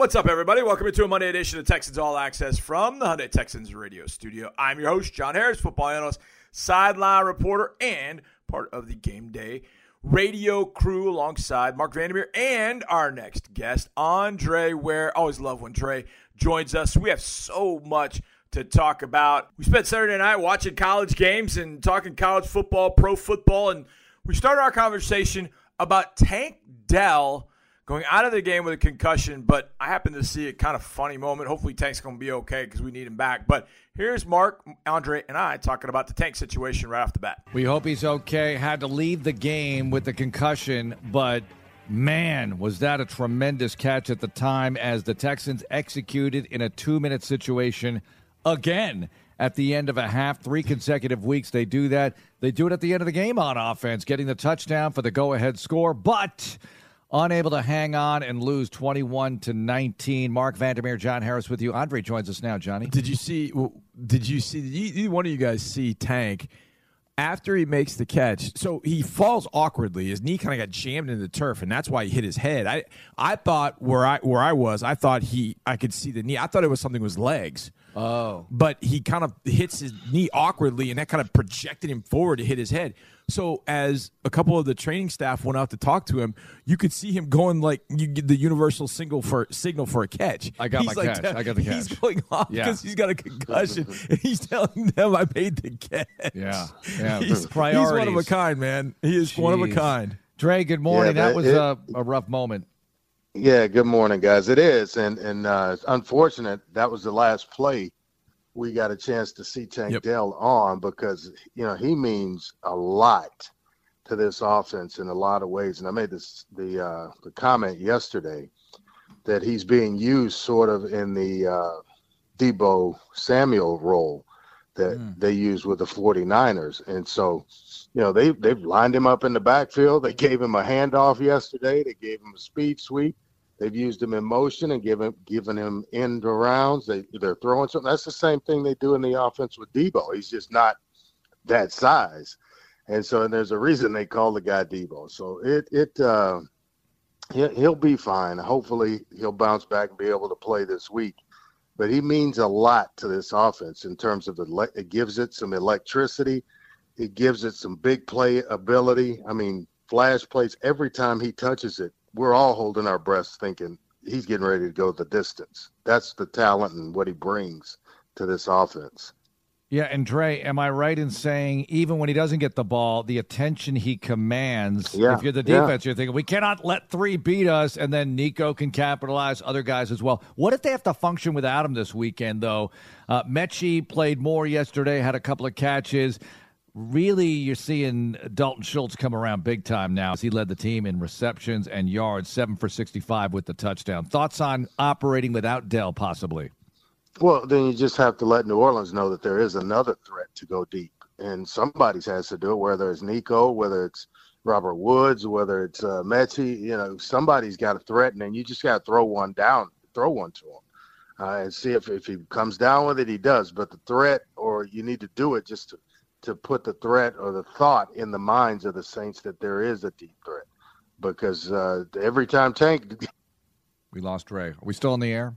What's up, everybody? Welcome to a Monday edition of Texans All Access from the Hyundai Texans radio studio. I'm your host, John Harris, football analyst, sideline reporter, and part of the game day radio crew alongside Marc Vandermeer and our next guest, Andre Ware. Always love when Dre joins us. We have so much to talk about. We spent Saturday night watching college games and talking college football, pro football, and we started our conversation about Tank Dell going out of the game with a concussion, but I happen to see a kind of funny moment. Hopefully, Tank's going to be okay because we need him back. But here's Marc, Andre, and I talking about the Tank situation right off the bat. We hope he's okay. Had to leave the game with the concussion, but man, was that a tremendous catch at the time as the Texans executed in a two minute situation again at the end of a half. Three consecutive weeks they do that. They do it at the end of the game on offense, getting the touchdown for the go ahead score, but unable to hang on and lose 21 to 19. Marc Vandermeer, John Harris with you. Andre joins us now, Johnny. Did you see? Did you see? Did one of you guys see Tank after he makes the catch? So he falls awkwardly. His knee kind of got jammed into the turf, and that's why he hit his head. I I thought where I where I was, I thought he I could see the knee. I thought it was something with his legs. Oh, but he kind of hits his knee awkwardly, and that kind of projected him forward to hit his head. So as a couple of the training staff went out to talk to him, you could see him going like you get the universal signal for signal for a catch. I got he's my like, catch. I got the catch. He's going off Yeah. because he's got a concussion, and he's telling them I made the catch. Yeah. Yeah. he's, he's one of a kind, man. He is one of a kind. Dre, good morning. Yeah, that that- was it- a, a rough moment. Yeah, good morning, guys. It is, and and uh, it's unfortunate that was the last play we got a chance to see Tank Yep. Dell on because you know he means a lot to this offense in a lot of ways. And I made this the uh, the comment yesterday that he's being used sort of in the uh, Deebo Samuel role that they use with the 49ers. And so, you know, they they've lined him up in the backfield. They gave him a handoff yesterday. They gave him a speed sweep. They've used him in motion and given given him end arounds. They they're throwing something. That's the same thing they do in the offense with Deebo. He's just not that size. And so and there's a reason they call the guy Deebo. So it it uh he'll, he'll be fine. Hopefully he'll bounce back and be able to play this week. But he means a lot to this offense in terms of the it gives it some electricity. It gives it some big play ability. I mean, flash plays every time he touches it. We're all holding our breaths thinking he's getting ready to go the distance. That's the talent and what he brings to this offense. Yeah, and Dre, am I right in saying even when he doesn't get the ball, the attention he commands? Yeah, If you're the yeah. defense, you're thinking we cannot let three beat us, and then Nico can capitalize, other guys as well. What if they have to function without him this weekend, though? Uh, Metchie played more yesterday, had a couple of catches. Really, you're seeing Dalton Schultz come around big time now as he led the team in receptions and yards, seven for 65 with the touchdown. Thoughts on operating without Dell, possibly? Well, then you just have to let New Orleans know that there is another threat to go deep, and somebody's has to do it. Whether it's Nico, whether it's Robert Woods, whether it's uh, you know, somebody's got to threaten, and you just got to throw one down, throw one to him, uh, and see if if he comes down with it, he does. But the threat, or you need to do it just to to put the threat or the thought in the minds of the Saints that there is a deep threat, because uh, every time Tank We lost Dre. Are we still in the air?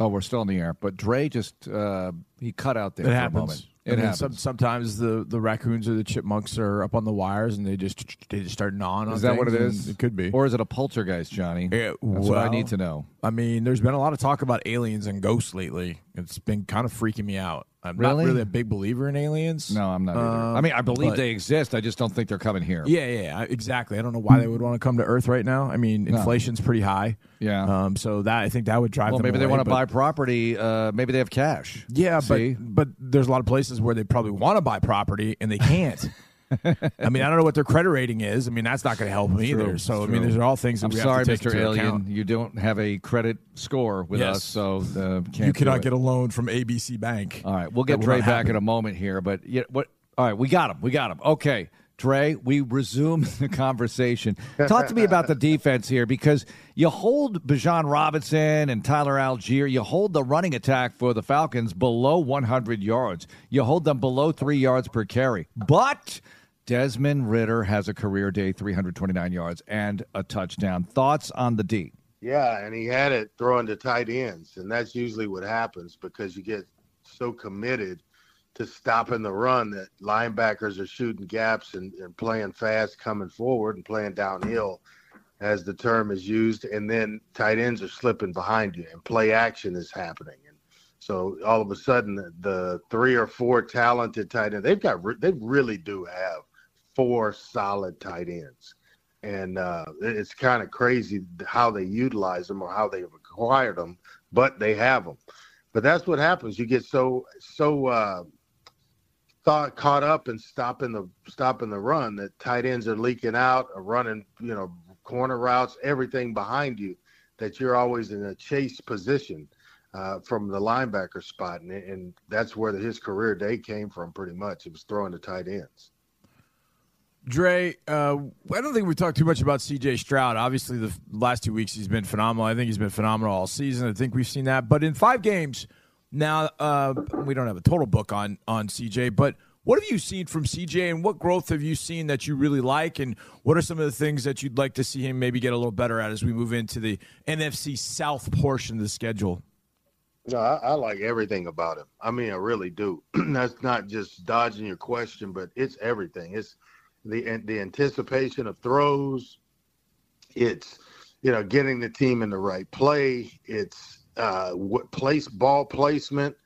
Oh, we're still in the air. But Dre just uh, he cut out there It for happens. a moment. I It mean, happens. some- sometimes the, the raccoons or the chipmunks are up on the wires and they just they just start gnawing. on is that what it things, is? and It could be. Or is it a poltergeist, Johnny? Yeah, That's what I need to know. I mean, there's been a lot of talk about aliens and ghosts lately. It's been kind of freaking me out. I'm Really? not really a big believer in aliens. No, I'm not either. Um, I mean, I believe but- they exist. I just don't think they're coming here. Yeah, yeah, yeah, exactly. I don't know why they would want to come to Earth right now. I mean, No. inflation's pretty high. Yeah. Um, so that I think that would drive well, them maybe they away, want to but- buy property. Uh, maybe they have cash. Yeah, See? but but there's a lot of places where they probably want to buy property and they can't. I mean, I don't know what their credit rating is. I mean, that's not going to help them either. True, So I mean, these are all things that I'm sorry, have to take Mr. Alien. account. You don't have a credit score with Yes. us, so uh, can't You cannot get a loan from ABC Bank. All right, we'll get Dre back happen. in a moment here, but yeah, what? All right, we got him. We got him. Okay, Dre, we resume the conversation. Talk to me about the defense here because you hold Bijan Robinson and Tyler Allgeier. You hold the running attack for the Falcons below 100 yards. You hold them below three yards per carry, but. Desmond Ridder has a career day, 329 yards and a touchdown. Thoughts on the D? Yeah, and he had it throwing to tight ends, and that's usually what happens because you get so committed to stopping the run that linebackers are shooting gaps and, and playing fast, coming forward and playing downhill, as the term is used, and then tight ends are slipping behind you, and play action is happening, and so all of a sudden the three or four talented tight ends they've got they really do have four solid tight ends and uh, it's kind of crazy how they utilize them or how they've acquired them, but they have them. But that's what happens. You get so so uh, thought caught up and stopping the stopping the run that tight ends are leaking out, running you know corner routes, everything behind you, that you're always in a chase position. Uh, from the linebacker spot, and, and that's where his career day came from. Pretty much, it was throwing the tight ends. Dre, uh, I don't think we talked too much about CJ Stroud. Obviously, the last two weeks he's been phenomenal. I think he's been phenomenal all season. I think we've seen that. But in five games now, uh, we don't have a total book on on CJ. But what have you seen from CJ, and what growth have you seen that you really like? And what are some of the things that you'd like to see him maybe get a little better at as we move into the NFC South portion of the schedule? No, I, I, like everything about him. I mean, I really do. That's not just dodging your question, but it's everything. It's the the anticipation of throws. It's you know getting the team in the right play. It's uh, what place ball placement,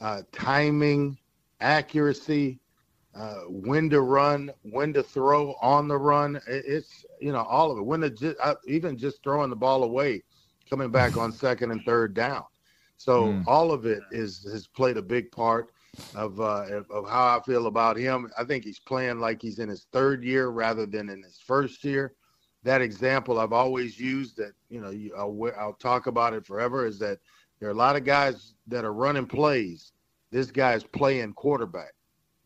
uh, timing, accuracy, uh, when to run, when to throw on the run. It's you know all of it. When to just, uh, even just throwing the ball away, coming back on second and third down. So mm. all of it is has played a big part of uh, of how I feel about him. I think he's playing like he's in his third year rather than in his first year. That example I've always used that you know I'll, I'll talk about it forever is that there are a lot of guys that are running plays. This guy's playing quarterback,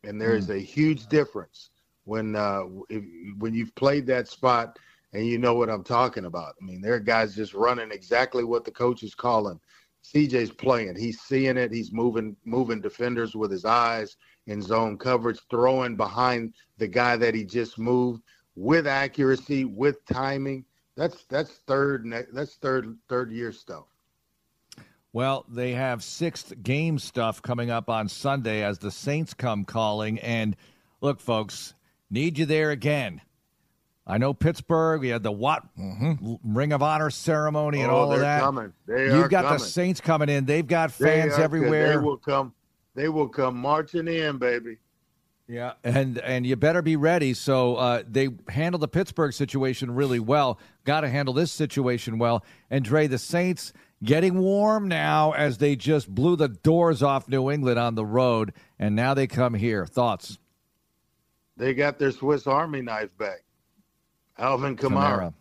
and there is mm. a huge difference when uh, if, when you've played that spot and you know what I'm talking about. I mean, there are guys just running exactly what the coach is calling CJ's playing. He's seeing it. He's moving moving defenders with his eyes in zone coverage, throwing behind the guy that he just moved with accuracy, with timing. That's that's third that's third third year stuff. Well, they have sixth game stuff coming up on Sunday as the Saints come calling. And look, folks, need you there again. I know Pittsburgh. We had the what mm-hmm. Ring of Honor ceremony and oh, all of that. Coming. They You've got coming. the Saints coming in. They've got fans they everywhere. They will come. They will come marching in, baby. Yeah, and and you better be ready. So uh, they handled the Pittsburgh situation really well. Got to handle this situation well. And Dre, the Saints getting warm now as they just blew the doors off New England on the road, and now they come here. Thoughts? They got their Swiss Army knife back. Alvin Kamara. Kamara.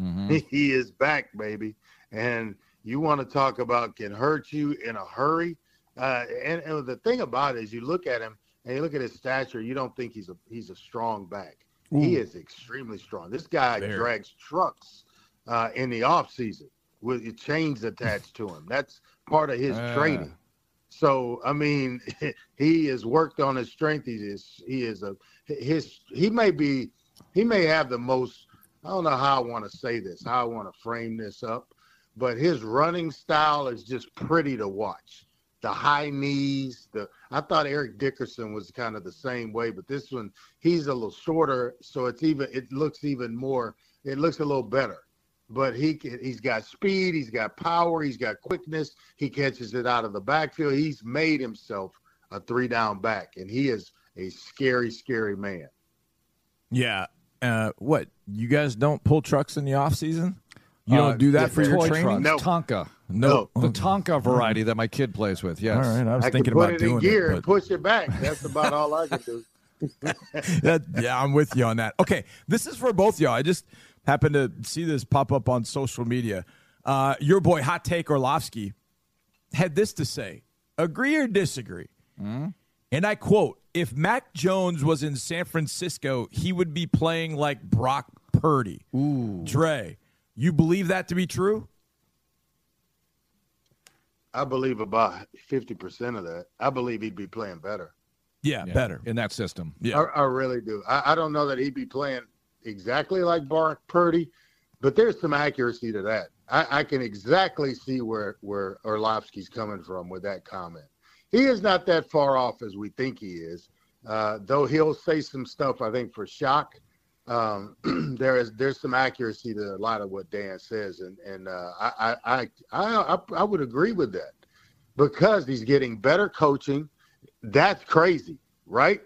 Mm-hmm. He is back, baby. And you want to talk about can hurt you in a hurry. Uh, and, and, the thing about it is, you look at him and you look at his stature. You don't think he's a he's a strong back. Ooh. He is extremely strong. This guy there. drags trucks uh, in the off season with chains attached to him. That's part of his uh. training. So I mean, he has worked on his strength. He is he is a his he may be he may have the most I don't know how I want to say this, how I want to frame this up, but his running style is just pretty to watch. The high knees, the I thought Eric Dickerson was kind of the same way, but this one he's a little shorter, so it's even it looks even more it looks a little better. But he he's got speed, he's got power, he's got quickness. He catches it out of the backfield. He's made himself a three down back, and he is a scary, scary man. Yeah. Uh, what you guys don't pull trucks in the off season? You don't uh, do that for your training? No. Tonka. No. The Tonka variety that my kid plays with. Yes. All right. I was I thinking can about put it in doing gear it, and push it back. That's about all I can do. that, yeah, I'm with you on that. Okay, this is for both y'all. I just happened to see this pop up on social media. Uh, your boy Hot Take Orlovsky had this to say: Agree or disagree? Mm-hmm. And I quote, if Mac Jones was in San Francisco, he would be playing like Brock Purdy. Ooh. Dre, you believe that to be true? I believe about 50% of that. I believe he'd be playing better. Yeah, yeah better. In that system. Yeah. I, I really do. I, I, don't know that he'd be playing exactly like Brock Purdy, but there's some accuracy to that. I, I can exactly see where where Orlovsky's coming from with that comment. He is not that far off as we think he is, uh, though he'll say some stuff. I think for shock, um, there is there's some accuracy to a lot of what Dan says, and and uh, I, I I I would agree with that because he's getting better coaching. That's crazy, right?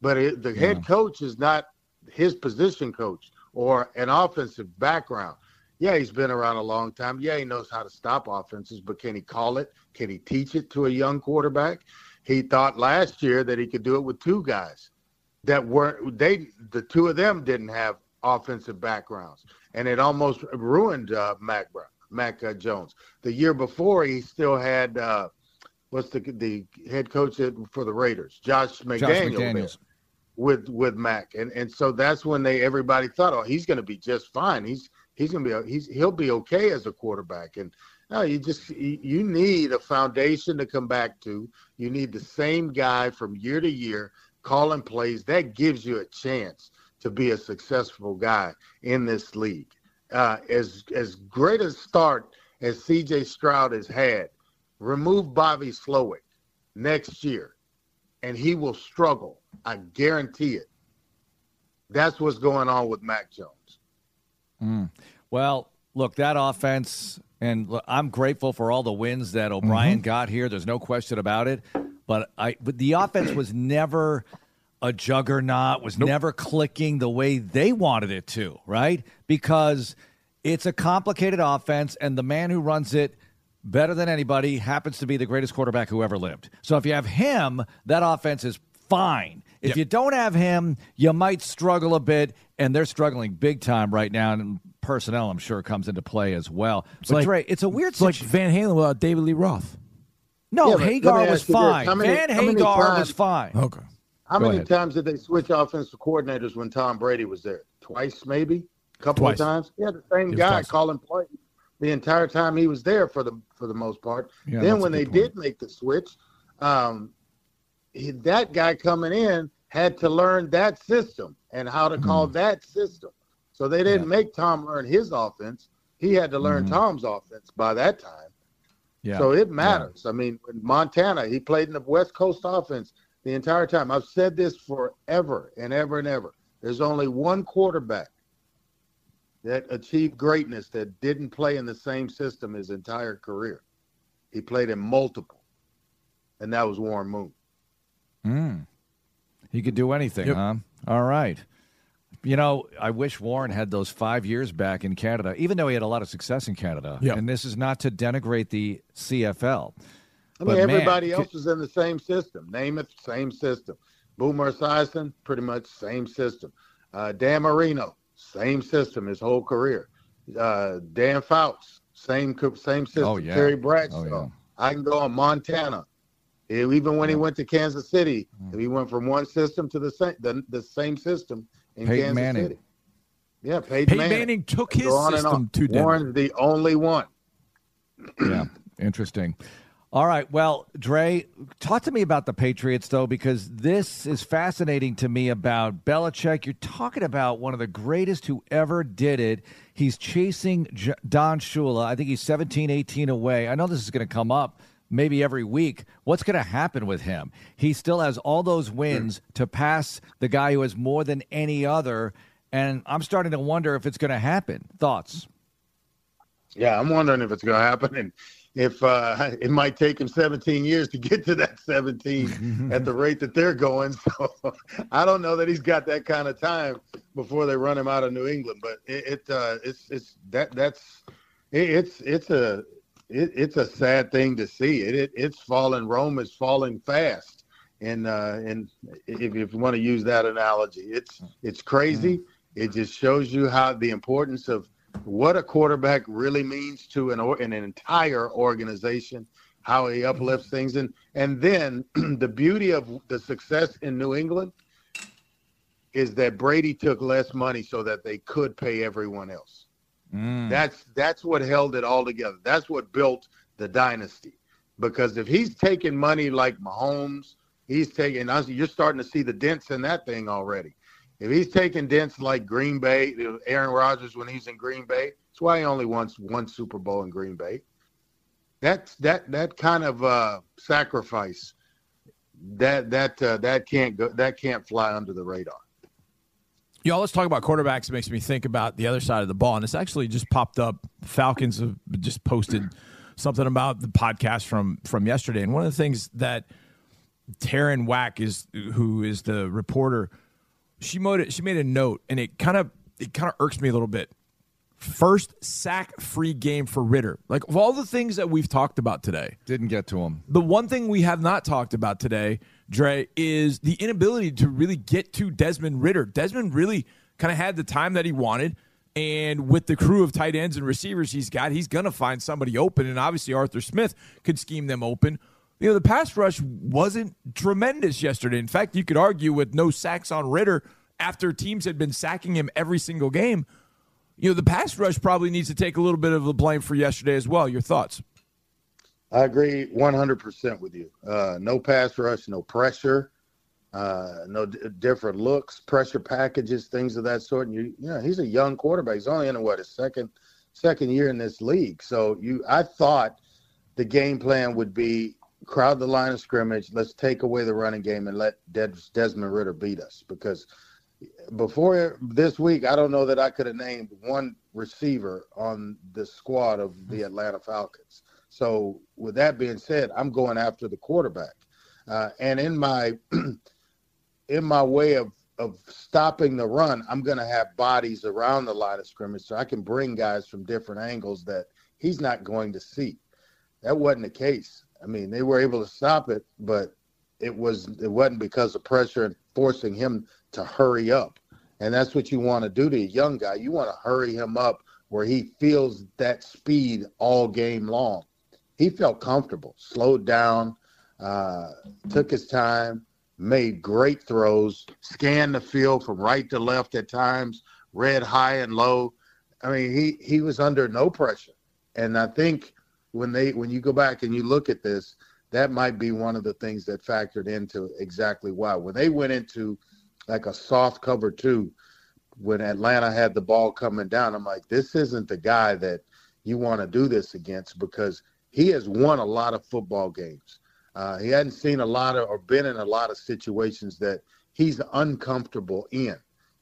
But it, the yeah. head coach is not his position coach or an offensive background. Yeah, he's been around a long time. Yeah, he knows how to stop offenses, but can he call it? Can he teach it to a young quarterback? He thought last year that he could do it with two guys that weren't they the two of them didn't have offensive backgrounds, and it almost ruined uh, Mac Mac uh, Jones. The year before, he still had uh, what's the the head coach for the Raiders, Josh McDaniels, Josh McDaniels. with with Mac, and and so that's when they everybody thought, oh, he's going to be just fine. He's he's going to be he's he'll be okay as a quarterback, and no, you just you need a foundation to come back to. You need the same guy from year to year calling plays. That gives you a chance to be a successful guy in this league. Uh, as as great a start as C.J. Stroud has had, remove Bobby Slowik next year, and he will struggle. I guarantee it. That's what's going on with Mac Jones. Mm. Well, look, that offense, and look, I'm grateful for all the wins that O'Brien mm-hmm. got here. There's no question about it. But I, but the offense was never a juggernaut. Was nope. never clicking the way they wanted it to. Right? Because it's a complicated offense, and the man who runs it better than anybody happens to be the greatest quarterback who ever lived. So if you have him, that offense is fine. If yep. you don't have him, you might struggle a bit, and they're struggling big time right now. And personnel, I'm sure, comes into play as well. It's but like, Dre, it's a weird. It's like Van Halen without David Lee Roth. No, yeah, Hagar was fine. Many, Van Hagar times, was fine. Okay. How Go many ahead. times did they switch offensive coordinators when Tom Brady was there? Twice, maybe. A couple Twice. of times. Yeah, the same guy calling plays the entire time he was there for the for the most part. Yeah, then when they point. did make the switch, um, he, that guy coming in had to learn that system and how to call mm. that system. So they didn't yeah. make Tom learn his offense. He had to learn mm-hmm. Tom's offense by that time. Yeah. So it matters. Yeah. I mean, in Montana, he played in the West Coast offense the entire time. I've said this forever and ever and ever. There's only one quarterback that achieved greatness that didn't play in the same system his entire career. He played in multiple, and that was Warren Moon. Mm. He could do anything, yep. huh? All right. You know, I wish Warren had those five years back in Canada, even though he had a lot of success in Canada. Yep. And this is not to denigrate the CFL. I mean, everybody man, else is in the same system. Name it, same system. Boomer Esiason, pretty much same system. Uh, Dan Marino, same system his whole career. Uh, Dan Fouts, same same system. Oh, yeah. Terry Bradshaw. Oh, yeah. I can go on Montana. Even when he went to Kansas City, mm. he went from one system to the same the, the same system in Peyton Kansas Manning. City. Yeah, Peyton, Peyton Manning. Manning. took his system to Warren's the only one. yeah, interesting. All right. Well, Dre, talk to me about the Patriots, though, because this is fascinating to me about Belichick. You're talking about one of the greatest who ever did it. He's chasing J- Don Shula. I think he's 17, 18 away. I know this is going to come up maybe every week. What's going to happen with him? He still has all those wins to pass the guy who has more than any other. And I'm starting to wonder if it's going to happen. Thoughts? Yeah, I'm wondering if it's going to happen. And if uh, it might take him 17 years to get to that 17 at the rate that they're going. So I don't know that he's got that kind of time before they run him out of New England. But it, it uh, it's it's that that's it, it's it's a it, it's a sad thing to see. It, it it's falling. Rome is falling fast, and uh, and if, if you want to use that analogy, it's it's crazy. Mm-hmm. It just shows you how the importance of what a quarterback really means to an or, an entire organization, how he uplifts things, and and then the beauty of the success in New England is that Brady took less money so that they could pay everyone else. Mm. That's that's what held it all together. That's what built the dynasty. Because if he's taking money like Mahomes, he's taking. You're starting to see the dents in that thing already. If he's taking dents like Green Bay, Aaron Rodgers when he's in Green Bay, that's why he only wants one Super Bowl in Green Bay. That's that that kind of uh, sacrifice that that uh, that can't go that can't fly under the radar. Y'all, let's talk about quarterbacks. It makes me think about the other side of the ball, and it's actually just popped up. Falcons have just posted something about the podcast from from yesterday, and one of the things that Terrin Waack is, who is the reporter, she made she made a note, and it kind of it kind of irks me a little bit. First sack free game for Ridder. Like of all the things that we've talked about today, Didn't get to him. the one thing we have not talked about today, Dre, is the inability to really get to Desmond Ridder. Desmond really kind of had the time that he wanted. And with the crew of tight ends and receivers he's got, he's going to find somebody open. And obviously, Arthur Smith could scheme them open. You know, the pass rush wasn't tremendous yesterday. In fact, you could argue with no sacks on Ridder after teams had been sacking him every single game. You know, the pass rush probably needs to take a little bit of the blame for yesterday as well. Your thoughts? I agree 100% with you. Uh, no pass rush, no pressure, uh, no d- different looks, pressure packages, things of that sort. And you, you know, he's a young quarterback. He's only in what his second second year in this league. So you, I thought the game plan would be crowd the line of scrimmage. Let's take away the running game and let Des- Desmond Ridder beat us because before this week, I don't know that I could have named one receiver on the squad of the Atlanta Falcons. So, with that being said, I'm going after the quarterback, uh, and in my in my way of of stopping the run, I'm going to have bodies around the line of scrimmage, so I can bring guys from different angles that he's not going to see. That wasn't the case. I mean, they were able to stop it, but it was it wasn't because of pressure and forcing him to hurry up. And that's what you want to do to a young guy. You want to hurry him up where he feels that speed all game long. He felt comfortable, slowed down, uh, took his time, made great throws, scanned the field from right to left at times, read high and low. I mean, he he was under no pressure. And I think when they when you go back and you look at this, that might be one of the things that factored into exactly why. When they went into like a soft cover two, when Atlanta had the ball coming down, I'm like, this isn't the guy that you want to do this against because he has won a lot of football games. Uh, he hadn't seen a lot of or been in a lot of situations that he's uncomfortable in.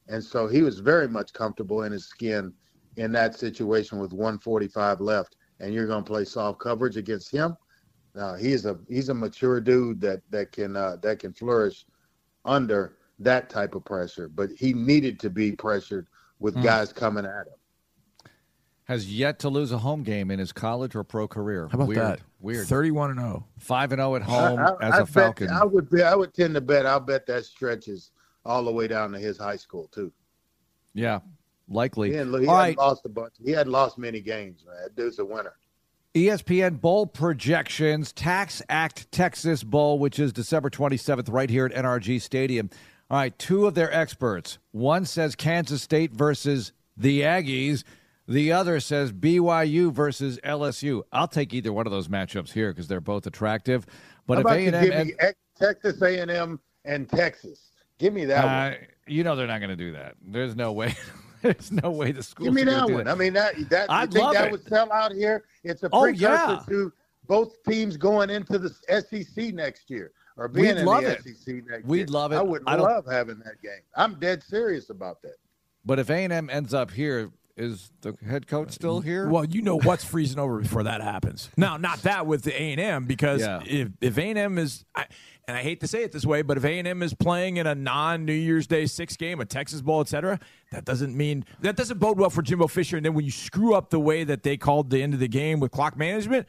And so he was very much comfortable in his skin in that situation with 145 left. And you're going to play soft coverage against him. Uh, he's a he's a mature dude that that can uh, that can flourish under that type of pressure. But he needed to be pressured with Mm. guys coming at him. Has yet to lose a home game in his college or pro career. How about Weird. that? Weird. 31 and oh. 0. Five and zero at home I- I- as I a bet- Falcon. I would be, I would tend to bet. I'll bet that stretches all the way down to his high school too. yeah, likely. He, hadn't, he hadn't right, lost a bunch. He hadn't lost many games. Man, that dude's a winner. ESPN Bowl projections, TaxAct Texas Bowl, which is December 27th, right here at NRG Stadium. All right, two of their experts. One says Kansas State versus the Aggies. The other says BYU versus LSU. I'll take either one of those matchups here because they're both attractive. But if about A you and give M, me Texas A&M and Texas? Give me that one. uh, you know they're not going to do that. There's no way. There's no way the school. Give me that one. I mean, that that I'd think that it. would sell out here? It's a Oh, precursor yeah. to both teams going into the SEC next year or being We'd in love the it. SEC next year. We'd year. love it. I would I love having that game. I'm dead serious about that. But if A and M ends up here, is the head coach still here? Well, you know what's freezing over before that happens. Now, not that with the A and M because Yeah. if if A and M is, I, and I hate to say it this way, but if A and M is playing in a non New Year's Day six game, a Texas Bowl, etc., that doesn't mean that doesn't bode well for Jimbo Fisher. And then when you screw up the way that they called the end of the game with clock management,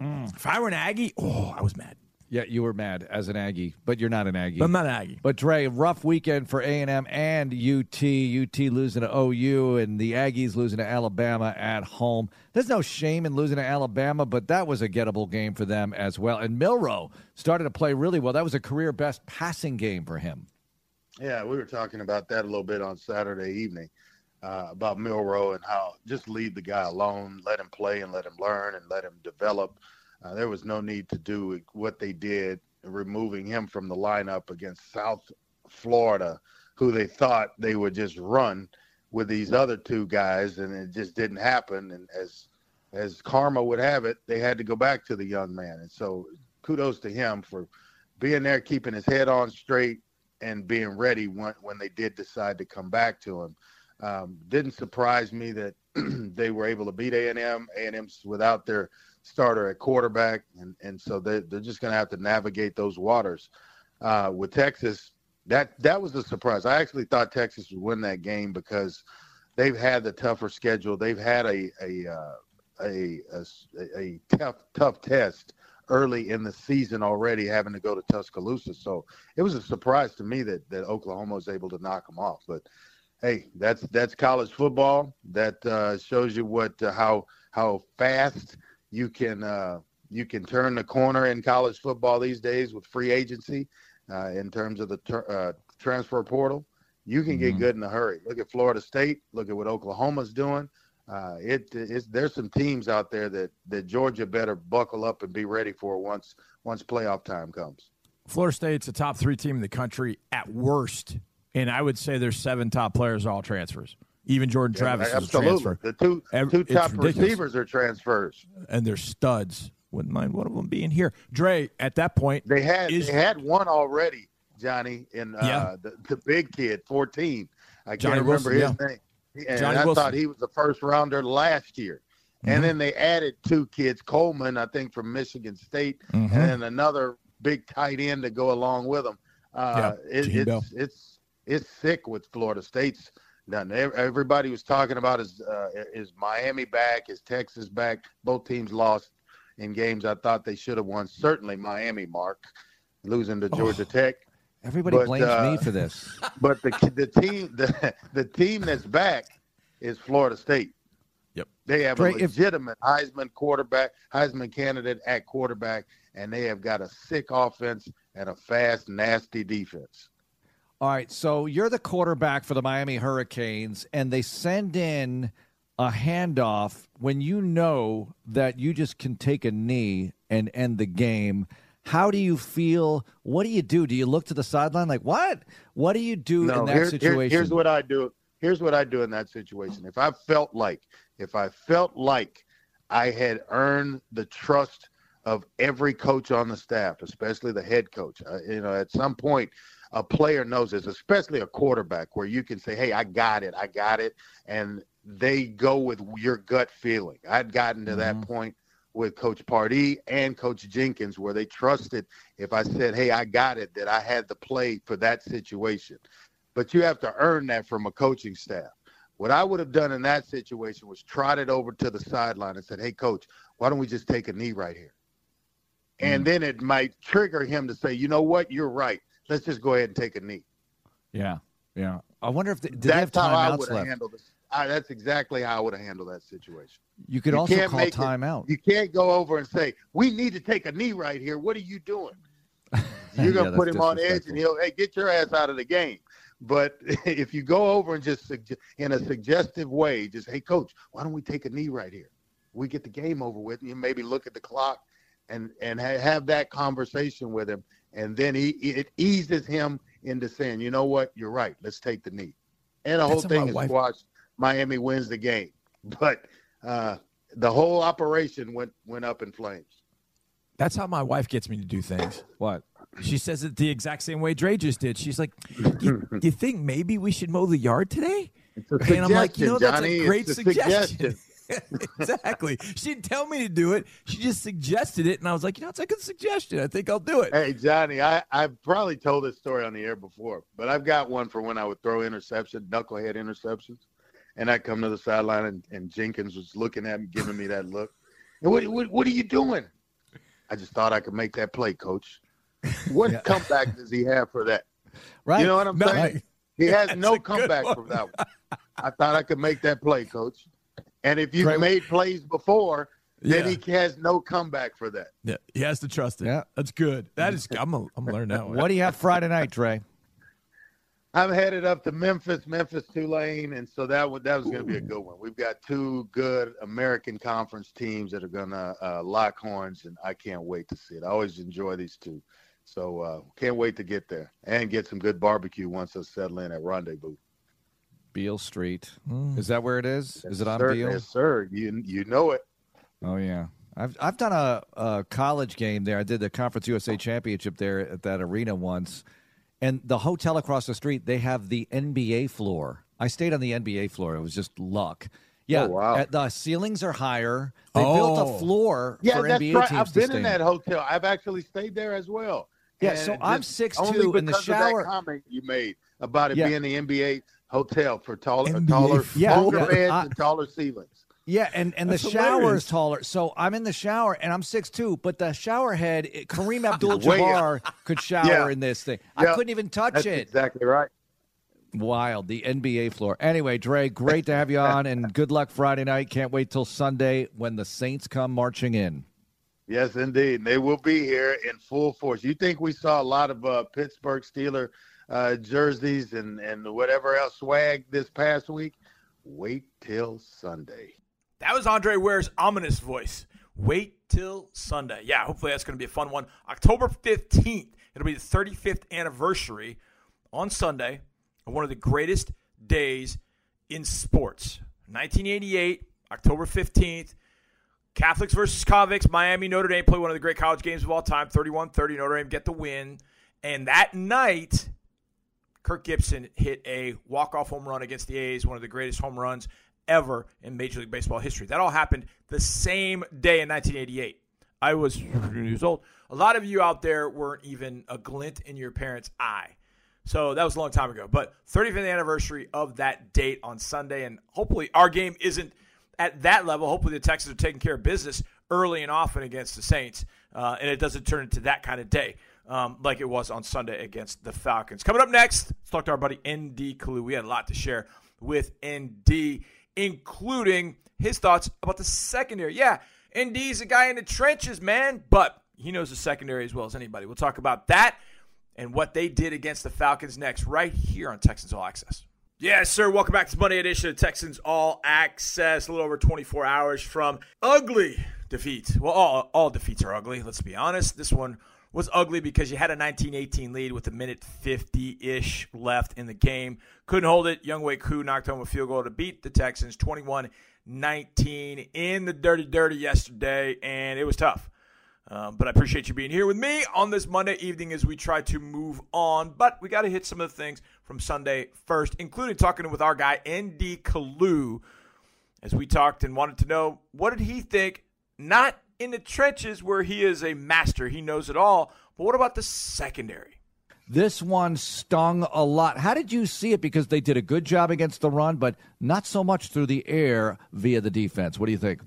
mm, if I were an Aggie, oh, I was mad. Yeah, you were mad as an Aggie, but you're not an Aggie. But I'm not an Aggie. But Dre, rough weekend for A and M and UT. UT losing to OU, and the Aggies losing to Alabama at home. There's no shame in losing to Alabama, but that was a gettable game for them as well. And Milroe started to play really well. That was a career best passing game for him. Yeah, we were talking about that a little bit on Saturday evening uh, about Milroe and how just leave the guy alone, let him play and let him learn and let him develop. Uh, there was no need to do what they did, removing him from the lineup against South Florida, who they thought they would just run with these other two guys, and it just didn't happen. And as as karma would have it, they had to go back to the young man. And so, kudos to him for being there, keeping his head on straight, and being ready when when they did decide to come back to him. Um, didn't surprise me that they were able to beat A&M. A&M's without their starter at quarterback, and and so they they're just going to have to navigate those waters. Uh, with Texas, that that was a surprise. I actually thought Texas would win that game because they've had the tougher schedule. They've had a a uh, a, a, a tough tough test early in the season already, having to go to Tuscaloosa. So it was a surprise to me that that Oklahoma was able to knock them off. But hey, that's that's college football. That uh, shows you what uh, how how fast you can uh, you can turn the corner in college football these days with free agency uh, in terms of the ter- uh, transfer portal. You can get mm-hmm. good in a hurry. Look at Florida State. Look at what Oklahoma's doing. Uh, it is there's some teams out there that that Georgia better buckle up and be ready for once once playoff time comes. Florida State's a top three team in the country at worst, and I would say there's seven top players all transfers. Even Jordan yeah, Travis absolutely. is a transfer. The two two top receivers are transfers, and they're studs. Wouldn't mind one of them being here. Dre, at that point, they had is, they had one already, Johnny, in uh, yeah. the, the big kid, fourteen. I can't remember Wilson, his yeah. name. And Johnny I Wilson. thought he was the first rounder last year. Mm-hmm. And then they added two kids, Coleman, I think from Michigan State, mm-hmm. and then another big tight end to go along with them. Uh, yeah, it, it's it's it's sick with Florida State's done. Everybody was talking about is uh, is Miami back, is Texas back. Both teams lost in games I thought they should have won. Certainly Miami, Marc, losing to Georgia oh, Tech. Everybody but, blames uh, me for this. But the the team the, the team that's back is Florida State. Yep. They have a legitimate if, Heisman quarterback, Heisman candidate at quarterback, and they have got a sick offense and a fast, nasty defense. All right, so you're the quarterback for the Miami Hurricanes, and they send in a handoff when you know that you just can take a knee and end the game. How do you feel? What do you do? Do you look to the sideline like what? What do you do no, in that here, situation? Here, here's what I do. Here's what I do in that situation. If I felt like, if I felt like I had earned the trust of every coach on the staff, especially the head coach, uh, you know, at some point a player knows this, especially a quarterback, where you can say, "Hey, I got it, I got it," and they go with your gut feeling. I'd gotten to mm-hmm. that point with Coach Pardee and Coach Jenkins, where they trusted if I said, "Hey, I got it," that I had the play for that situation. But you have to earn that from a coaching staff. What I would have done in that situation was trotted over to the sideline and said, "Hey, coach, why don't we just take a knee right here?" And mm-hmm. then it might trigger him to say, "You know what? You're right. Let's just go ahead and take a knee." Yeah, yeah. I wonder if they, did that's they have how I would have handled this. I, that's exactly how I would have handled that situation. You could you also call timeout. It, you can't go over and say, "We need to take a knee right here." What are you doing? You're gonna yeah, put him on edge, and he'll, "Hey, get your ass out of the game." But if you go over and just in a suggestive way, just, "Hey, coach, why don't we take a knee right here? We get the game over with." And you maybe look at the clock and and ha- have that conversation with him, and then he it eases him into saying, "You know what? You're right. Let's take the knee." And the That's whole thing is squashed Miami wins the game. But uh, the whole operation went went up in flames. That's how my wife gets me to do things. What? She says it the exact same way Dre just did. She's like, "You, you think maybe we should mow the yard today?" and I'm like, "You know, that's Johnny. a great a suggestion." exactly. She didn't tell me to do it. She just suggested it, and I was like, you know, it's a good suggestion. I think I'll do it. Hey, Johnny, I, I've probably told this story on the air before, but I've got one for when I would throw interception, knucklehead interceptions and I come to the sideline, and, and Jenkins was looking at me, giving me that look. And what, what, what are you doing? I just thought I could make that play, coach. What yeah. comeback does he have for that? Right. You know what I'm saying? Right. He has no comeback from that one. I thought I could make that play, coach. And if you've right. made plays before, then yeah. he has no comeback for that. Yeah, he has to trust it. Yeah, that's good. That is, I'm gonna, I'm gonna learn that one. What do you have Friday night, Dre? I'm headed up to Memphis, Memphis Tulane, and so that that was going to be a good one. We've got two good American Conference teams that are going to uh, lock horns, and I can't wait to see it. I always enjoy these two So uh, can't wait to get there and get some good barbecue once I settle in at Rendezvous. Beale Street. Hmm. Is that where it is? Is it on sir, Beale? Yes, sir. You you know it. Oh yeah. I've I've done a, a college game there. I did the Conference USA Championship there at that arena once, and the hotel across the street they have the NBA floor. I stayed on the NBA floor. It was just luck. Oh, yeah, Oh, wow. the ceilings are higher. They built Oh. a floor Yeah, for that's NBA right. teams I've to been stay in that hotel. I've actually stayed there as well. Yeah, And so I'm 6'2", only in the because of shower- That comment you made about it Yeah. being the NBA hotel for taller, NBA taller, Yeah, longer yeah. beds I- and taller ceilings. Yeah, and, and the shower is taller. So I'm in the shower and I'm six 6'2", but the shower head, it- Kareem Abdul-Jabbar could shower Yeah. in this thing. I couldn't even touch That's it. exactly right. Wild, the NBA floor. Anyway, Dre, great to have you on, and good luck Friday night. Can't wait till Sunday when the Saints come marching in. Yes, indeed. They will be here in full force. You think we saw a lot of uh, Pittsburgh Steeler uh, jerseys and, and whatever else swag this past week? Wait till Sunday. That was Andre Ware's ominous voice. Wait till Sunday. Yeah, hopefully that's going to be a fun one. October 15th, it'll be the 35th anniversary on Sunday of one of the greatest days in sports. 1988, October 15th, Catholics versus convicts. Miami, Notre Dame play one of the great college games of all time. 31 30. Notre Dame get the win. And that night, Kirk Gibson hit a walk-off home run against the A's, one of the greatest home runs ever in Major League Baseball history. That all happened the same day in 1988. I was years old. A lot of you out there weren't even a glint in your parents' eye. So that was a long time ago. But 35th anniversary of that date on Sunday, and hopefully our game isn't at that level. Hopefully the Texans are taking care of business early and often against the Saints, uh, and it doesn't turn into that kind of day um, like it was on Sunday against the Falcons. Coming up next, let's talk to our buddy ND Kalu. We had a lot to share with ND, including his thoughts about the secondary. Yeah, ND's a guy in the trenches, man, but he knows the secondary as well as anybody. We'll talk about that and what they did against the Falcons next, right here on Texans All Access. Yes, sir. Welcome back to the Monday edition of Texans All Access. A little over 24 hours from ugly defeat. Well, all, all defeats are ugly, let's be honest. This one was ugly because you had a 19-18 lead with a minute 50-ish left in the game. Couldn't hold it. Younghoe Koo knocked home a field goal to beat the Texans 21-19 in the dirty dirty yesterday, and it was tough. Um, but I appreciate you being here with me on this Monday evening as we try to move on. But we got to hit some of the things from Sunday first, including talking with our guy, ND Kalu, as we talked and wanted to know what did he think, not in the trenches where he is a master, he knows it all, but what about the secondary? This one stung a lot. How did you see it? Because they did a good job against the run, but not so much through the air via the defense. What do you think?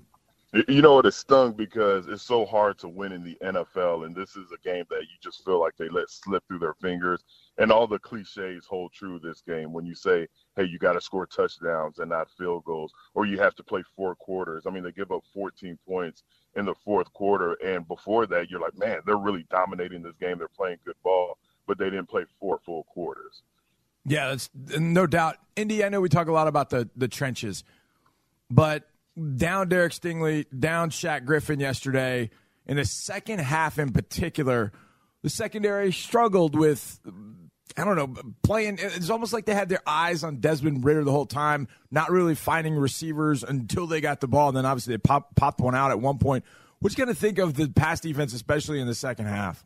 You know, it stung because it's so hard to win in the NFL, and this is a game that you just feel like they let slip through their fingers. And all the cliches hold true this game when you say, hey, you got to score touchdowns and not field goals, or you have to play four quarters. I mean, they give up 14 points in the fourth quarter, and before that, you're like, man, they're really dominating this game. They're playing good ball, but they didn't play four full quarters. Yeah, that's no doubt. ND, I know we talk a lot about the the trenches, but down Derek Stingley, down Shaq Griffin yesterday, in the second half in particular, the secondary struggled with I don't know, playing it's almost like they had their eyes on Desmond Ridder the whole time, not really finding receivers until they got the ball, and then obviously they pop, popped one out at one point. What you gonna think of the pass defense, especially in the second half?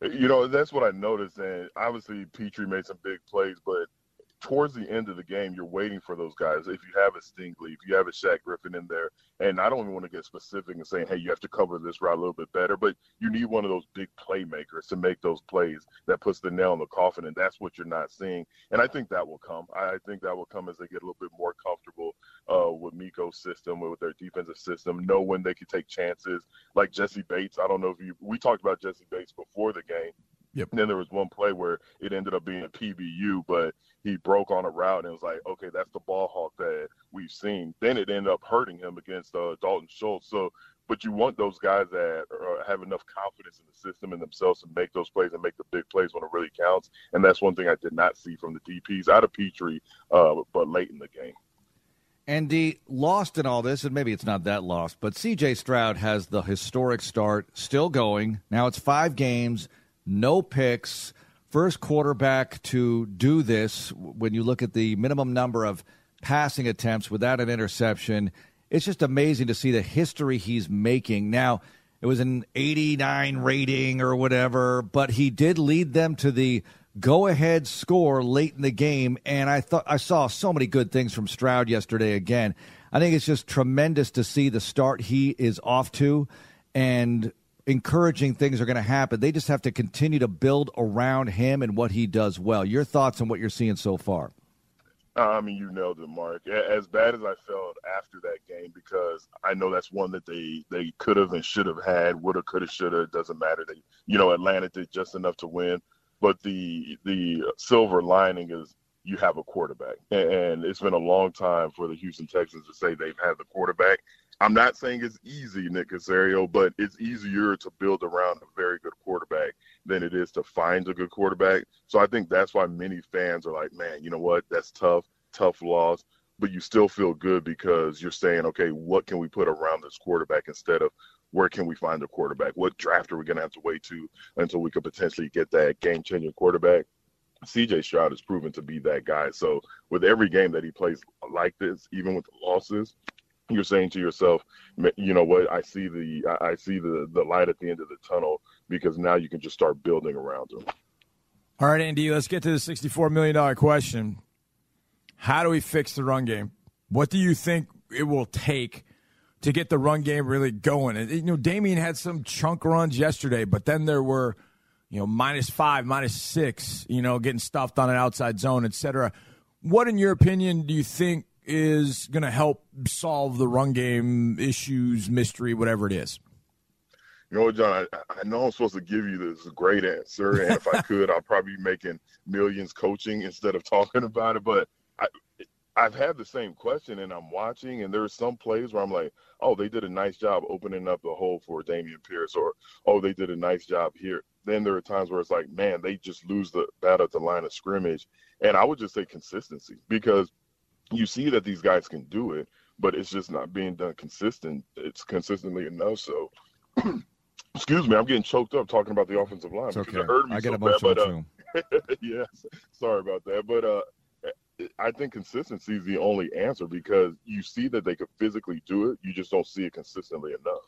You know, that's what I noticed. And obviously, Pitre made some big plays, but towards the end of the game, you're waiting for those guys. If you have a Stingley, if you have a Shaq Griffin in there, and I don't even want to get specific and saying, hey, you have to cover this route a little bit better, but you need one of those big playmakers to make those plays that puts the nail in the coffin, and that's what you're not seeing. And I think that will come. I think that will come as they get a little bit more comfortable uh, with Meco's system, with their defensive system, know when they can take chances. Like Jessie Bates, I don't know if you, we talked about Jessie Bates before the game. Yep. And then there was one play where it ended up being a PBU, but he broke on a route and was like, okay, that's the ball hawk that we've seen. Then it ended up hurting him against uh, Dalton Schultz. So, but you want those guys that are, have enough confidence in the system and themselves to make those plays and make the big plays when it really counts. And that's one thing I did not see from the DBs out of Pitre, uh, but late in the game. And the lost in all this, and maybe it's not that lost, but CJ Stroud has the historic start still going. Now it's five games, no picks. First quarterback to do this when you look at the minimum number of passing attempts without an interception. It's just amazing to see the history he's making. Now, it was an 89 rating or whatever, but he did lead them to the go ahead score late in the game. And I thought I saw so many good things from Stroud yesterday again. I think it's just tremendous to see the start he is off to and encouraging things are going to happen. They just have to continue to build around him and what he does well. Your thoughts on what you're seeing so far? I mean, you nailed it, Marc. As bad as I felt after that game, because I know that's one that they they could have and should have had, would have, could have, should have. Doesn't matter. They, you know, Atlanta did just enough to win. But the the silver lining is you have a quarterback, and it's been a long time for the Houston Texans to say they've had the quarterback. I'm not saying it's easy, Nick Caserio, but it's easier to build around a very good quarterback than it is to find a good quarterback. So I think that's why many fans are like, man, you know what? That's tough, tough loss. But you still feel good because you're saying, okay, what can we put around this quarterback instead of where can we find a quarterback? What draft are we going to have to wait to until we could potentially get that game changing quarterback? CJ Stroud has proven to be that guy. So with every game that he plays like this, even with the losses, you're saying to yourself, you know what? I see the I see the the light at the end of the tunnel because now you can just start building around them. All right, ND, let's get to the $64 million question. How do we fix the run game? What do you think it will take to get the run game really going? And, You know, Dameon had some chunk runs yesterday, but then there were, you know, minus five, minus six, you know, getting stuffed on an outside zone, et cetera. What, in your opinion, do you think is going to help solve the run game issues, mystery, whatever it is? You know, John, I, I, know I'm supposed to give you this great answer, and if I could, I'll probably be making millions coaching instead of talking about it. But I, I've had the same question, and I'm watching, and there's some plays where I'm like, oh, they did a nice job opening up the hole for Dameon Pierce, or oh, they did a nice job here. Then there are times where it's like, man, they just lose the battle at the line of scrimmage, and I would just say consistency because you see that these guys can do it, but it's just not being done consistent. It's consistently enough. So Excuse me, I'm getting choked up talking about the offensive line it's okay. it hurt me I get so emotional bad. But, uh, too. yes, sorry about that. But uh, I think consistency is the only answer because you see that they could physically do it, you just don't see it consistently enough.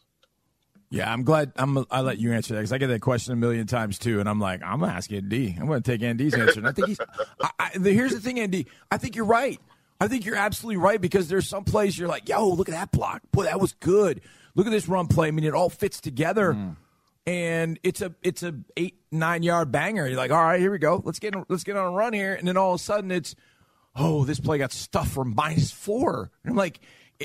Yeah, I'm glad I'm. I let you answer that because I get that question a million times too, and I'm like, I'm gonna ask ND. I'm gonna take ND's answer, and I think he's. I, I, here's the thing, ND. I think you're right. I think you're absolutely right because there's some plays you're like, yo, look at that block. Boy, that was good. Look at this run play. I mean, it all fits together. Mm. And it's a it's a eight nine yard banger. You're like, all right, here we go. Let's get let's get on a run here. And then all of a sudden, it's oh, this play got stuffed from minus four. And I'm like,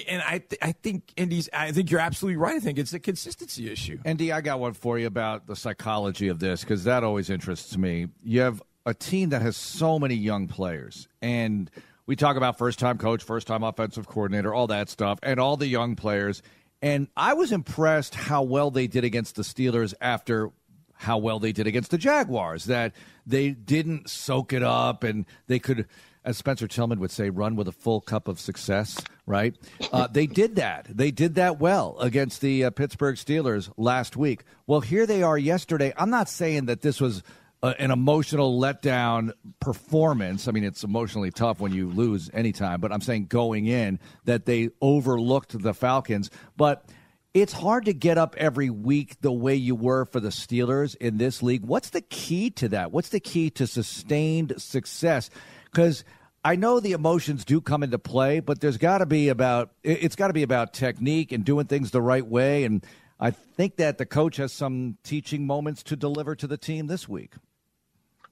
and I th- I think ND's I think you're absolutely right. I think it's a consistency issue. ND, I got one for you about the psychology of this because that always interests me. You have a team that has so many young players, and we talk about first time coach, first time offensive coordinator, all that stuff, and all the young players. And I was impressed how well they did against the Steelers after how well they did against the Jaguars. That they didn't soak it up and they could, as Spencer Tillman would say, run with a full cup of success, right? Uh, they did that. They did that well against the uh, Pittsburgh Steelers last week. Well, here they are yesterday. I'm not saying that this was an emotional letdown performance. I mean, it's emotionally tough when you lose anytime, but I'm saying going in that they overlooked the Falcons. But it's hard to get up every week the way you were for the Steelers in this league. What's the key to that? What's the key to sustained success? Because I know the emotions do come into play, but there's got to be about it's got to be about technique and doing things the right way. And I think that the coach has some teaching moments to deliver to the team this week.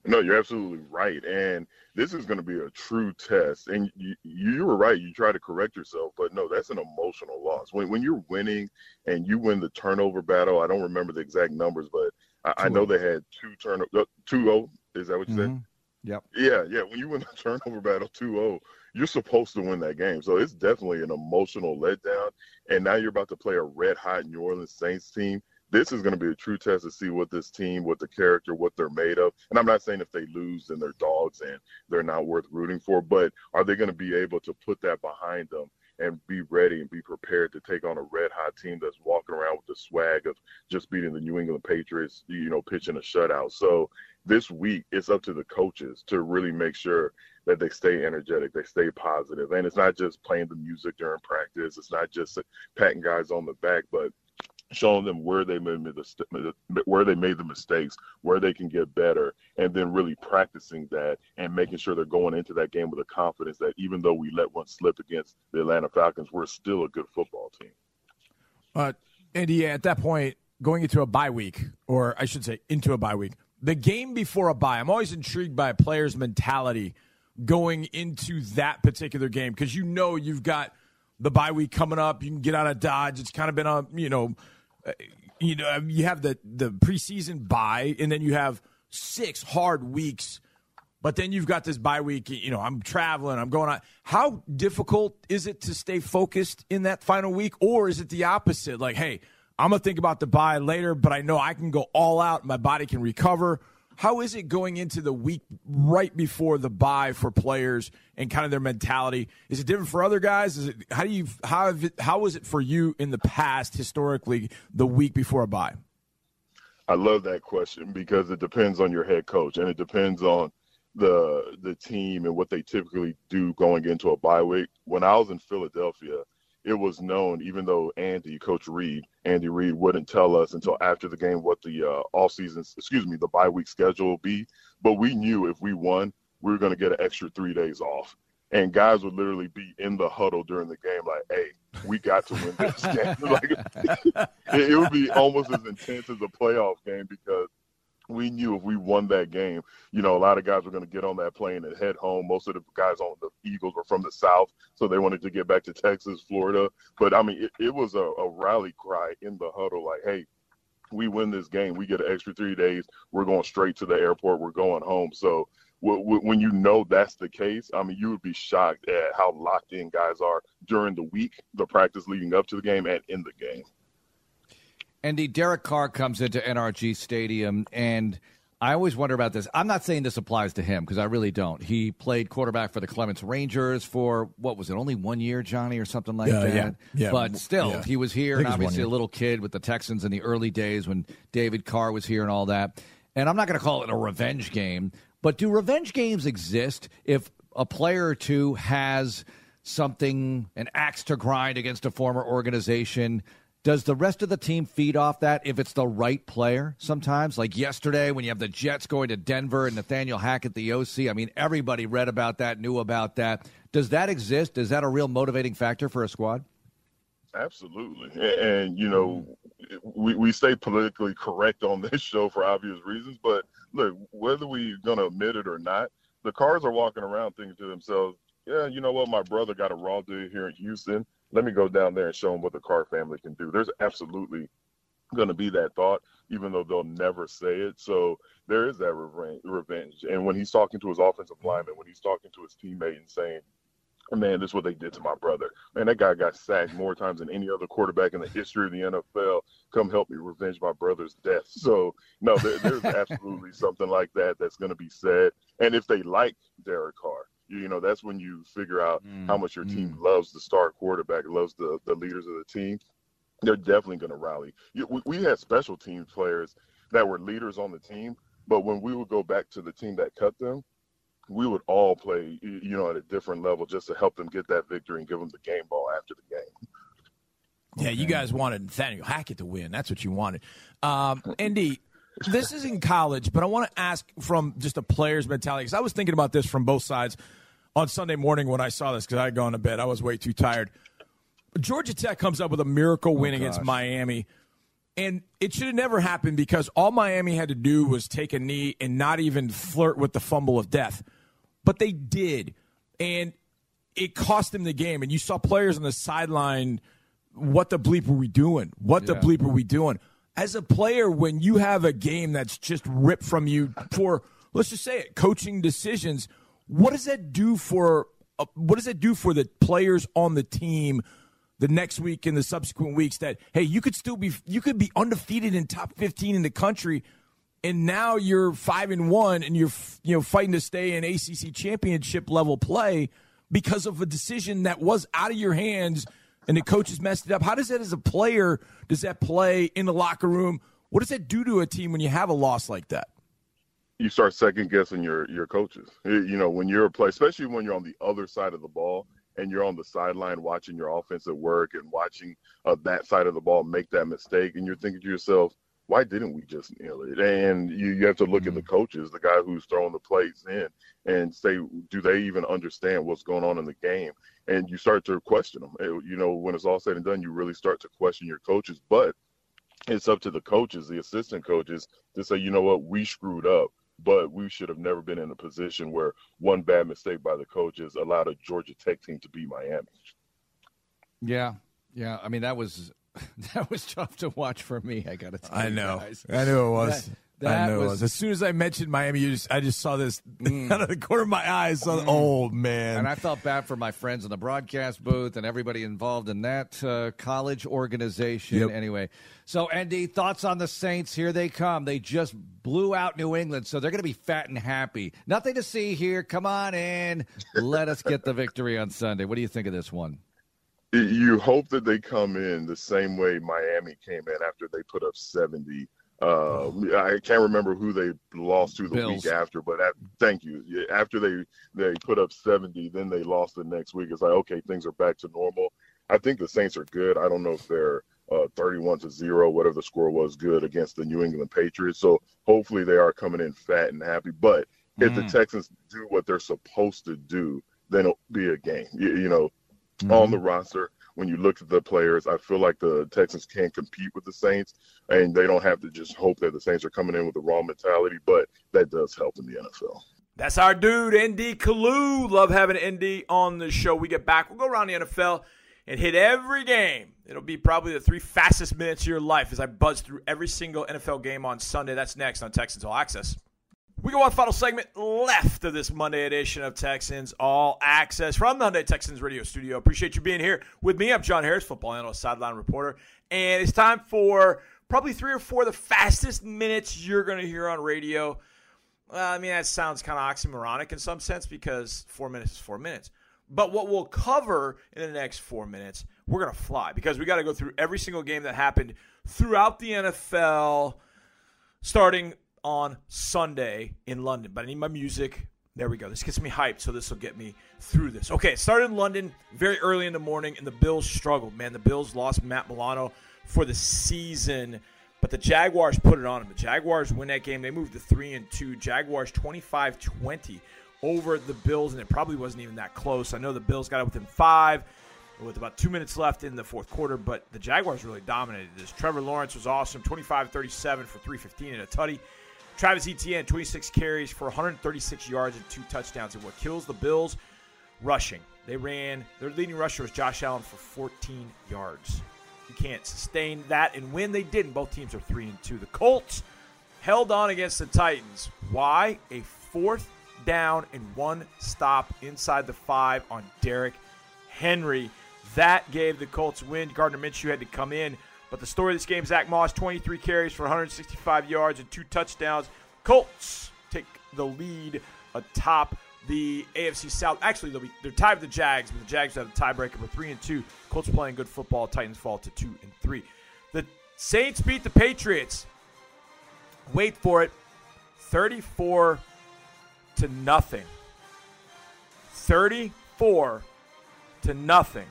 No, you're absolutely right. And this is going to be a true test. And you, you were right. You try to correct yourself, but no, that's an emotional loss. When, when you're winning and you win the turnover battle, I don't remember the exact numbers, but I, I know they had two turnovers, uh, 2 0. Is that what you mm-hmm. said? Yep. Yeah, yeah. When you win the turnover battle 2 0, you're supposed to win that game. So it's definitely an emotional letdown. And now you're about to play a red hot New Orleans Saints team this is going to be a true test to see what this team, what the character, what they're made of. And I'm not saying if they lose, then they're dogs and they're not worth rooting for, but are they going to be able to put that behind them and be ready and be prepared to take on a red hot team that's walking around with the swag of just beating the New England Patriots, you know, pitching a shutout. So this week, it's up to the coaches to really make sure that they stay energetic, they stay positive, and it's not just playing the music during practice. It's not just patting guys on the back, but showing them where they made the where they made the mistakes, where they can get better, and then really practicing that and making sure they're going into that game with a confidence that even though we let one slip against the Atlanta Falcons, we're still a good football team. Uh, ND, at that point, going into a bye week, or I should say, into a bye week, the game before a bye, I'm always intrigued by a player's mentality going into that particular game because you know you've got the bye week coming up. You can get out of Dodge. It's kind of been a you know Uh, you know, um, you have the the preseason bye, and then you have six hard weeks. But then you've got this bye week. You know, I'm traveling. I'm going on. How difficult is it to stay focused in that final week, or is it the opposite? Like, hey, I'm gonna think about the bye later, but I know I can go all out. My body can recover. How is it going into the week right before the bye for players and kind of their mentality? Is it different for other guys? Is it how do you how how was it for you in the past historically the week before a bye? I love that question because it depends on your head coach and it depends on the the team and what they typically do going into a bye week. When I was in Philadelphia, it was known, even though Andy, Coach Reid, Andy Reid wouldn't tell us until after the game what the uh, off season, excuse me, the bye week schedule will be. But we knew if we won, we were going to get an extra three days off. And guys would literally be in the huddle during the game, like, "Hey, we got to win this game." like, it would be almost as intense as a playoff game because we knew if we won that game, you know, a lot of guys were going to get on that plane and head home. Most of the guys on the Eagles were from the South, so they wanted to get back to Texas, Florida. But I mean, it, it was a, a rally cry in the huddle, like, "Hey, we win this game, we get an extra three days. We're going straight to the airport. We're going home." So when you know that's the case, I mean, you would be shocked at how locked in guys are during the week, the practice leading up to the game, and in the game. ND, Derek Carr comes into NRG Stadium, and I always wonder about this. I'm not saying this applies to him because I really don't. He played quarterback for the Clements Rangers for what was it, only one year, Johnny, or something like yeah, that. Yeah, yeah. But still, yeah. he was here, and obviously a little kid with the Texans in the early days when David Carr was here and all that. And I'm not going to call it a revenge game, but do revenge games exist if a player or two has something, an axe to grind against a former organization? Does the rest of the team feed off that if it's the right player sometimes? Like yesterday when you have the Jets going to Denver and Nathaniel Hackett, the OC. I mean, everybody read about that, knew about that. Does that exist? Is that a real motivating factor for a squad? Absolutely. And, you know, we, we stay politically correct on this show for obvious reasons. But look, whether we're going to admit it or not, the Carrs are walking around thinking to themselves, yeah, you know what? My brother got a raw deal here in Houston let me go down there and show them what the Carr family can do. There's absolutely going to be that thought, even though they'll never say it. So there is that revenge. And when he's talking to his offensive lineman, when he's talking to his teammate and saying, man, this is what they did to my brother. Man, that guy got sacked more times than any other quarterback in the history of the NFL. Come help me revenge my brother's death. So, no, there, there's absolutely something like that that's going to be said. And if they like Derek Carr, you know that's when you figure out mm, how much your team mm. loves the star quarterback, loves the the leaders of the team. They're definitely going to rally. We, we had special team players that were leaders on the team, but when we would go back to the team that cut them, we would all play, you know, at a different level just to help them get that victory and give them the game ball after the game. Yeah, you guys wanted Nathaniel Hackett to win. That's what you wanted. Um, ND, this is in college, but I want to ask from just a player's mentality because I was thinking about this from both sides on Sunday morning when I saw this because I had gone to bed. I was way too tired. Georgia Tech comes up with a miracle oh, win oh, against Miami. And it should have never happened because all Miami had to do was take a knee and not even flirt with the fumble of death. But they did. And it cost them the game. And you saw players on the sideline, what the bleep were we doing? What the bleep were we doing? As a player, when you have a game that's just ripped from you for, let's just say it, coaching decisions – what does that do for uh, what does that do for the players on the team the next week and the subsequent weeks that hey you could still be you could be undefeated in top 15 in the country and now you're 5 and 1 and you're you know fighting to stay in ACC championship level play because of a decision that was out of your hands and the coaches messed it up. How does that, as a player, does that play in the locker room? What does that do to a team when you have a loss like that? You start second guessing your your coaches. You know, when you're a player, especially when you're on the other side of the ball and you're on the sideline watching your offensive work and watching uh, that side of the ball make that mistake, and you're thinking to yourself, why didn't we just nail it? And you, you have to look mm-hmm. at the mm-hmm. coaches, the guy who's throwing the plays in, and say, do they even understand what's going on in the game? And you start to question them. You know, when it's all said and done, you really start to question your coaches. But it's up to the coaches, the assistant coaches, to say, you know what, we screwed up, but we should have never been in a position where one bad mistake by the coaches allowed a Georgia Tech team to beat Miami. Yeah, yeah. I mean, that was that was tough to watch for me. I got to tell I know. Guys. I knew it was. That, that I know was, it was. As soon as I mentioned Miami, just, I just saw this mm. out of the corner of my eyes. Saw, mm. Oh man! And I felt bad for my friends in the broadcast booth and everybody involved in that uh, college organization. Yep. Anyway, so ND, thoughts on the Saints? Here they come. They just blew out New England, so they're going to be fat and happy. Nothing to see here. Come on in. Let us get the victory on Sunday. What do you think of this one? You hope that they come in the same way Miami came in after they put up 70. Uh, I can't remember who they lost to the Bills. week after, but at, thank you. After they they put up 70, then they lost the next week. It's like okay, things are back to normal. I think the Saints are good. I don't know if they're uh, 31 to zero, whatever the score was, good against the New England Patriots. So hopefully they are coming in fat and happy. But if mm. the Texans do what they're supposed to do, then it'll be a game. You, you know, mm-hmm. on the roster. When you look at the players, I feel like the Texans can't compete with the Saints, and they don't have to just hope that the Saints are coming in with the wrong mentality. But that does help in the NFL. That's our dude, ND Kalu. Love having ND on the show. We get back, we'll go around the NFL and hit every game. It'll be probably the three fastest minutes of your life as I buzz through every single NFL game on Sunday. That's next on Texans All Access. We go on final segment left of this Monday edition of Texans All Access from the Hyundai Texans Radio Studio. Appreciate you being here with me. I'm John Harris, football analyst, sideline reporter, and it's time for probably three or four of the fastest minutes you're going to hear on radio. Well, I mean, that sounds kind of oxymoronic in some sense because four minutes is four minutes. But what we'll cover in the next four minutes, we're going to fly because we got to go through every single game that happened throughout the NFL, starting on Sunday in London. But I need my music. There we go. This gets me hyped, so this will get me through this. Okay, started in London very early in the morning, and the Bills struggled. Man, the Bills lost Matt Milano for the season, but the Jaguars put it on them. The Jaguars win that game. They moved to 3 and 2. Jaguars 25 20 over the Bills, and it probably wasn't even that close. I know the Bills got it within five with about two minutes left in the fourth quarter, but the Jaguars really dominated this. Trevor Lawrence was awesome 25 37 for 315 and a tutty. Travis Etienne, 26 carries for 136 yards and two touchdowns. And what kills the Bills? Rushing. They ran, their leading rusher was Josh Allen for 14 yards. You can't sustain that and win. They didn't. Both teams are 3 and 2. The Colts held on against the Titans. Why? A fourth down and one stop inside the five on Derrick Henry. That gave the Colts win. Gardner Minshew had to come in but the story of this game Zach Moss, 23 carries for 165 yards and two touchdowns. Colts take the lead atop the AFC South. Actually, they'll be, they're tied with the Jags, but the Jags have a tiebreaker for 3 and 2. Colts playing good football. Titans fall to 2 and 3. The Saints beat the Patriots. Wait for it. 34 to nothing. 34 to nothing.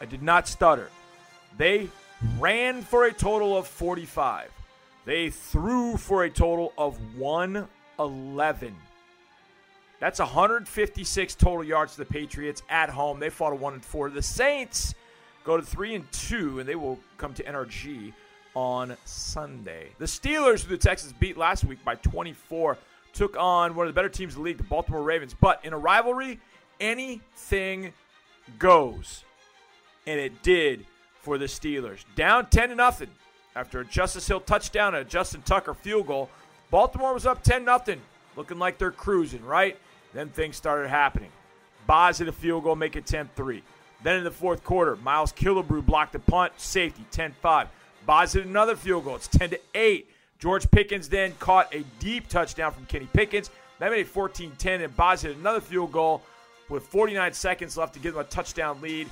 I did not stutter. They ran for a total of 45. They threw for a total of 111. That's 156 total yards to the Patriots at home. They fought a 1 and 4. The Saints go to 3 and 2 and they will come to NRG on Sunday. The Steelers, who the Texans beat last week by 24, took on one of the better teams in the league, the Baltimore Ravens. But in a rivalry, anything goes. And it did for the Steelers. Down 10 to nothing after a Justice Hill touchdown and a Justin Tucker field goal. Baltimore was up 10 nothing, looking like they're cruising, right? Then things started happening. Boz hit a field goal, make it 10-3. Then in the fourth quarter, Miles Killebrew blocked a punt, safety 10-5. Boz hit another field goal. It's 10 to 8. George Pickens then caught a deep touchdown from Kenny Pickett. That made it 14-10, and Boz hit another field goal with 49 seconds left to give them a touchdown lead.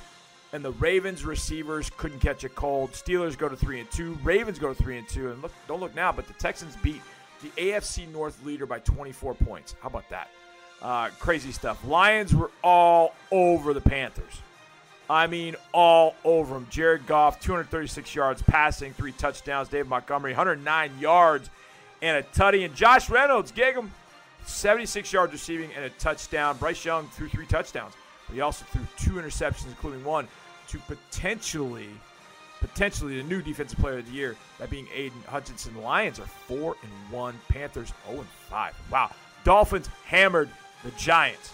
And the Ravens receivers couldn't catch a cold. Steelers go to three and two. Ravens go to three and two. And look, don't look now, but the Texans beat the AFC North leader by 24 points. How about that? Uh, crazy stuff. Lions were all over the Panthers. I mean, all over them. Jared Goff, 236 yards passing, three touchdowns. David Montgomery, 109 yards and a tutty. And Josh Reynolds, gig him, 76 yards receiving and a touchdown. Bryce Young threw three touchdowns, but he also threw two interceptions, including one to potentially, potentially the new defensive player of the year, that being Aidan Hutchinson. The Lions are four and one. Panthers 0 and five. Wow. Dolphins hammered the Giants.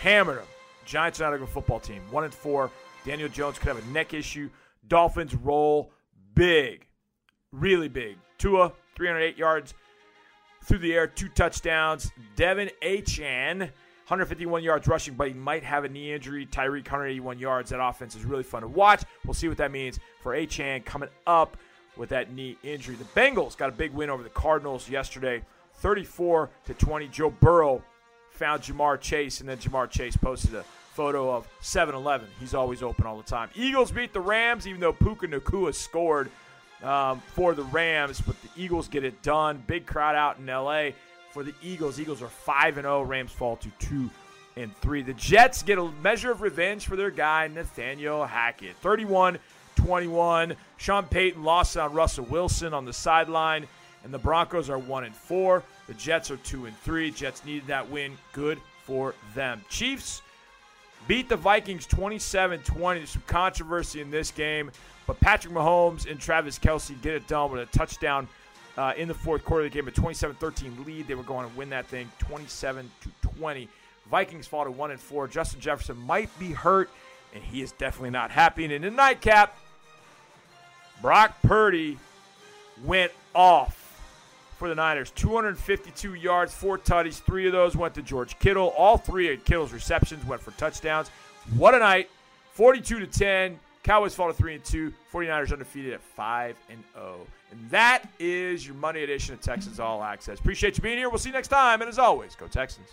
Hammered them. Giants are not a good football team. One and four. Daniel Jones could have a neck issue. Dolphins roll big, really big. Tua, 308 yards through the air, two touchdowns. De'Von Achane, 151 yards rushing, but he might have a knee injury. Tyreek, 181 yards. That offense is really fun to watch. We'll see what that means for Achane coming up with that knee injury. The Bengals got a big win over the Cardinals yesterday, 34 to 20. Joe Burrow found Ja'Marr Chase, and then Ja'Marr Chase posted a photo of 7-Eleven. He's always open all the time. Eagles beat the Rams, even though Puka Nacua scored um, for the Rams, but the Eagles get it done. Big crowd out in L.A. for the Eagles. Eagles are 5 and 0. Rams fall to 2 and 3. The Jets get a measure of revenge for their guy Nathaniel Hackett. 31 21. Sean Payton lost on Russell Wilson on the sideline, and the Broncos are 1 and 4. The Jets are 2 and 3. Jets needed that win. Good for them. Chiefs beat the Vikings 27 20. There's some controversy in this game, but Patrick Mahomes and Travis Kelce get it done with a touchdown uh, in the fourth quarter. They gave a 27 13 lead. They were going to win that thing 27 to 20. Vikings fall to 1 and 4. Justin Jefferson might be hurt, and he is definitely not happy. And in the nightcap, Brock Purdy went off for the Niners. 252 yards, four tutties. Three of those went to George Kittle. All three of Kittle's receptions went for touchdowns. What a night. 42 to 10. Cowboys fall to 3 and 2. 49ers undefeated at 5 and 0. And that is your Monday edition of Texans All Access. Appreciate you being here. We'll see you next time. And as always, go Texans.